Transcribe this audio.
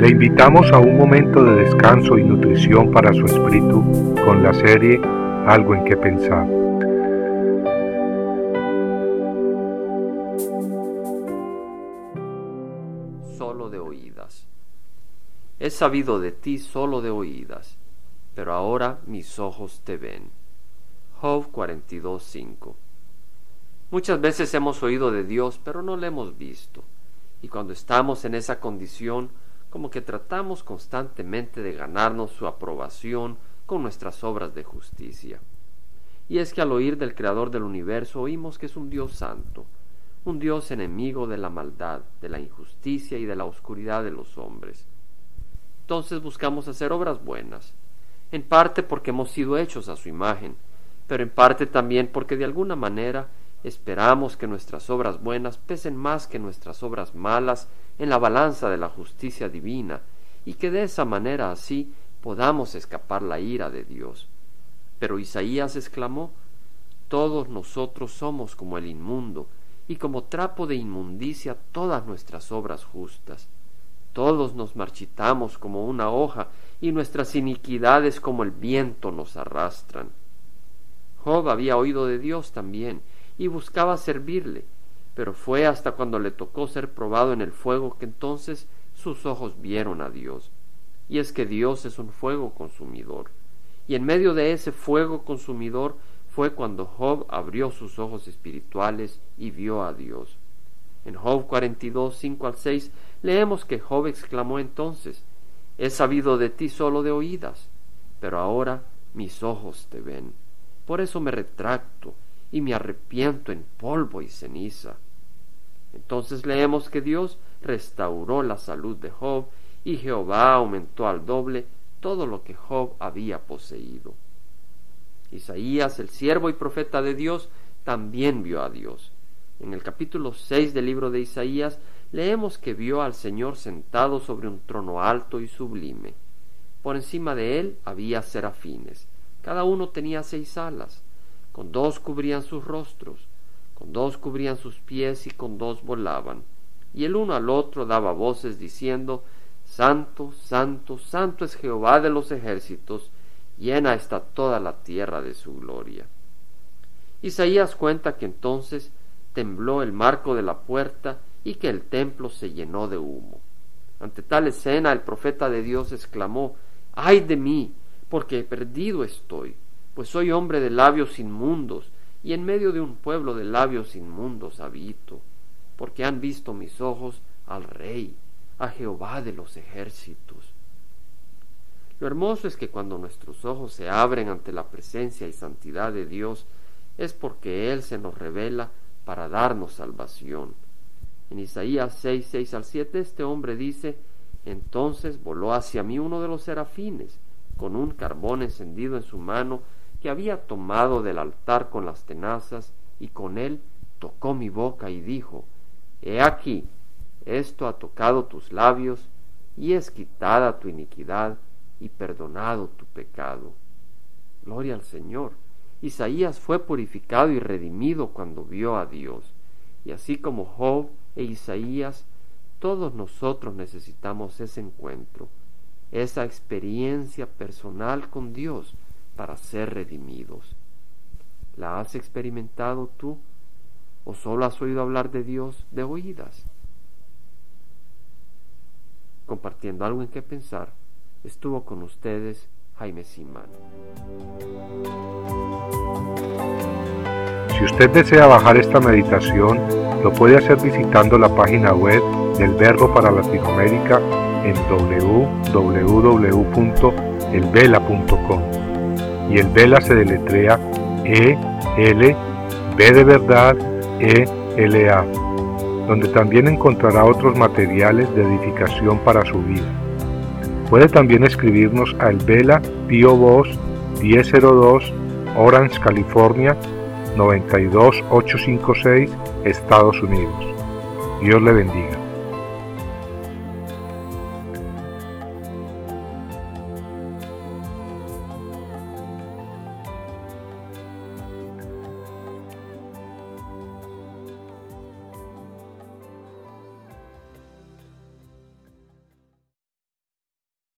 Le invitamos a un momento de descanso y nutrición para su espíritu con la serie Algo en que pensar. Solo de oídas. He sabido de ti solo de oídas, pero ahora mis ojos te ven. Job 42.5 Muchas veces hemos oído de Dios, pero no le hemos visto. Y cuando estamos en esa condición, como que tratamos constantemente de ganarnos su aprobación con nuestras obras de justicia. Y es que al oír del Creador del universo oímos que es un Dios santo, un Dios enemigo de la maldad, de la injusticia y de la oscuridad de los hombres. Entonces buscamos hacer obras buenas, en parte porque hemos sido hechos a su imagen, pero en parte también porque de alguna manera Esperamos que nuestras obras buenas pesen más que nuestras obras malas en la balanza de la justicia divina, y que de esa manera así podamos escapar la ira de Dios. Pero Isaías exclamó, Todos nosotros somos como el inmundo, y como trapo de inmundicia todas nuestras obras justas. Todos nos marchitamos como una hoja, y nuestras iniquidades como el viento nos arrastran. Job había oído de Dios también, y buscaba servirle, pero fue hasta cuando le tocó ser probado en el fuego que entonces sus ojos vieron a Dios. Y es que Dios es un fuego consumidor. Y en medio de ese fuego consumidor fue cuando Job abrió sus ojos espirituales y vio a Dios. En Job 42, 5 al 6 leemos que Job exclamó entonces, He sabido de ti solo de oídas, pero ahora mis ojos te ven. Por eso me retracto y me arrepiento en polvo y ceniza. Entonces leemos que Dios restauró la salud de Job y Jehová aumentó al doble todo lo que Job había poseído. Isaías, el siervo y profeta de Dios, también vio a Dios. En el capítulo 6 del libro de Isaías leemos que vio al Señor sentado sobre un trono alto y sublime. Por encima de él había serafines. Cada uno tenía seis alas con dos cubrían sus rostros, con dos cubrían sus pies y con dos volaban. Y el uno al otro daba voces diciendo, Santo, Santo, Santo es Jehová de los ejércitos, llena está toda la tierra de su gloria. Isaías cuenta que entonces tembló el marco de la puerta y que el templo se llenó de humo. Ante tal escena el profeta de Dios exclamó, ay de mí, porque perdido estoy pues soy hombre de labios inmundos, y en medio de un pueblo de labios inmundos habito, porque han visto mis ojos al Rey, a Jehová de los ejércitos. Lo hermoso es que cuando nuestros ojos se abren ante la presencia y santidad de Dios, es porque Él se nos revela para darnos salvación. En Isaías 6, 6 al 7 este hombre dice, entonces voló hacia mí uno de los serafines, con un carbón encendido en su mano, que había tomado del altar con las tenazas, y con él tocó mi boca y dijo, He aquí, esto ha tocado tus labios, y es quitada tu iniquidad, y perdonado tu pecado. Gloria al Señor. Isaías fue purificado y redimido cuando vio a Dios. Y así como Job e Isaías, todos nosotros necesitamos ese encuentro, esa experiencia personal con Dios para ser redimidos. ¿La has experimentado tú o solo has oído hablar de Dios de oídas? Compartiendo algo en qué pensar, estuvo con ustedes Jaime Simán. Si usted desea bajar esta meditación, lo puede hacer visitando la página web del Verbo para Latinoamérica en www.elvela.com y el Vela se deletrea E L B de verdad E L A, donde también encontrará otros materiales de edificación para su vida. Puede también escribirnos al Vela Pio Voz 1002 Orange, California 92856, Estados Unidos. Dios le bendiga.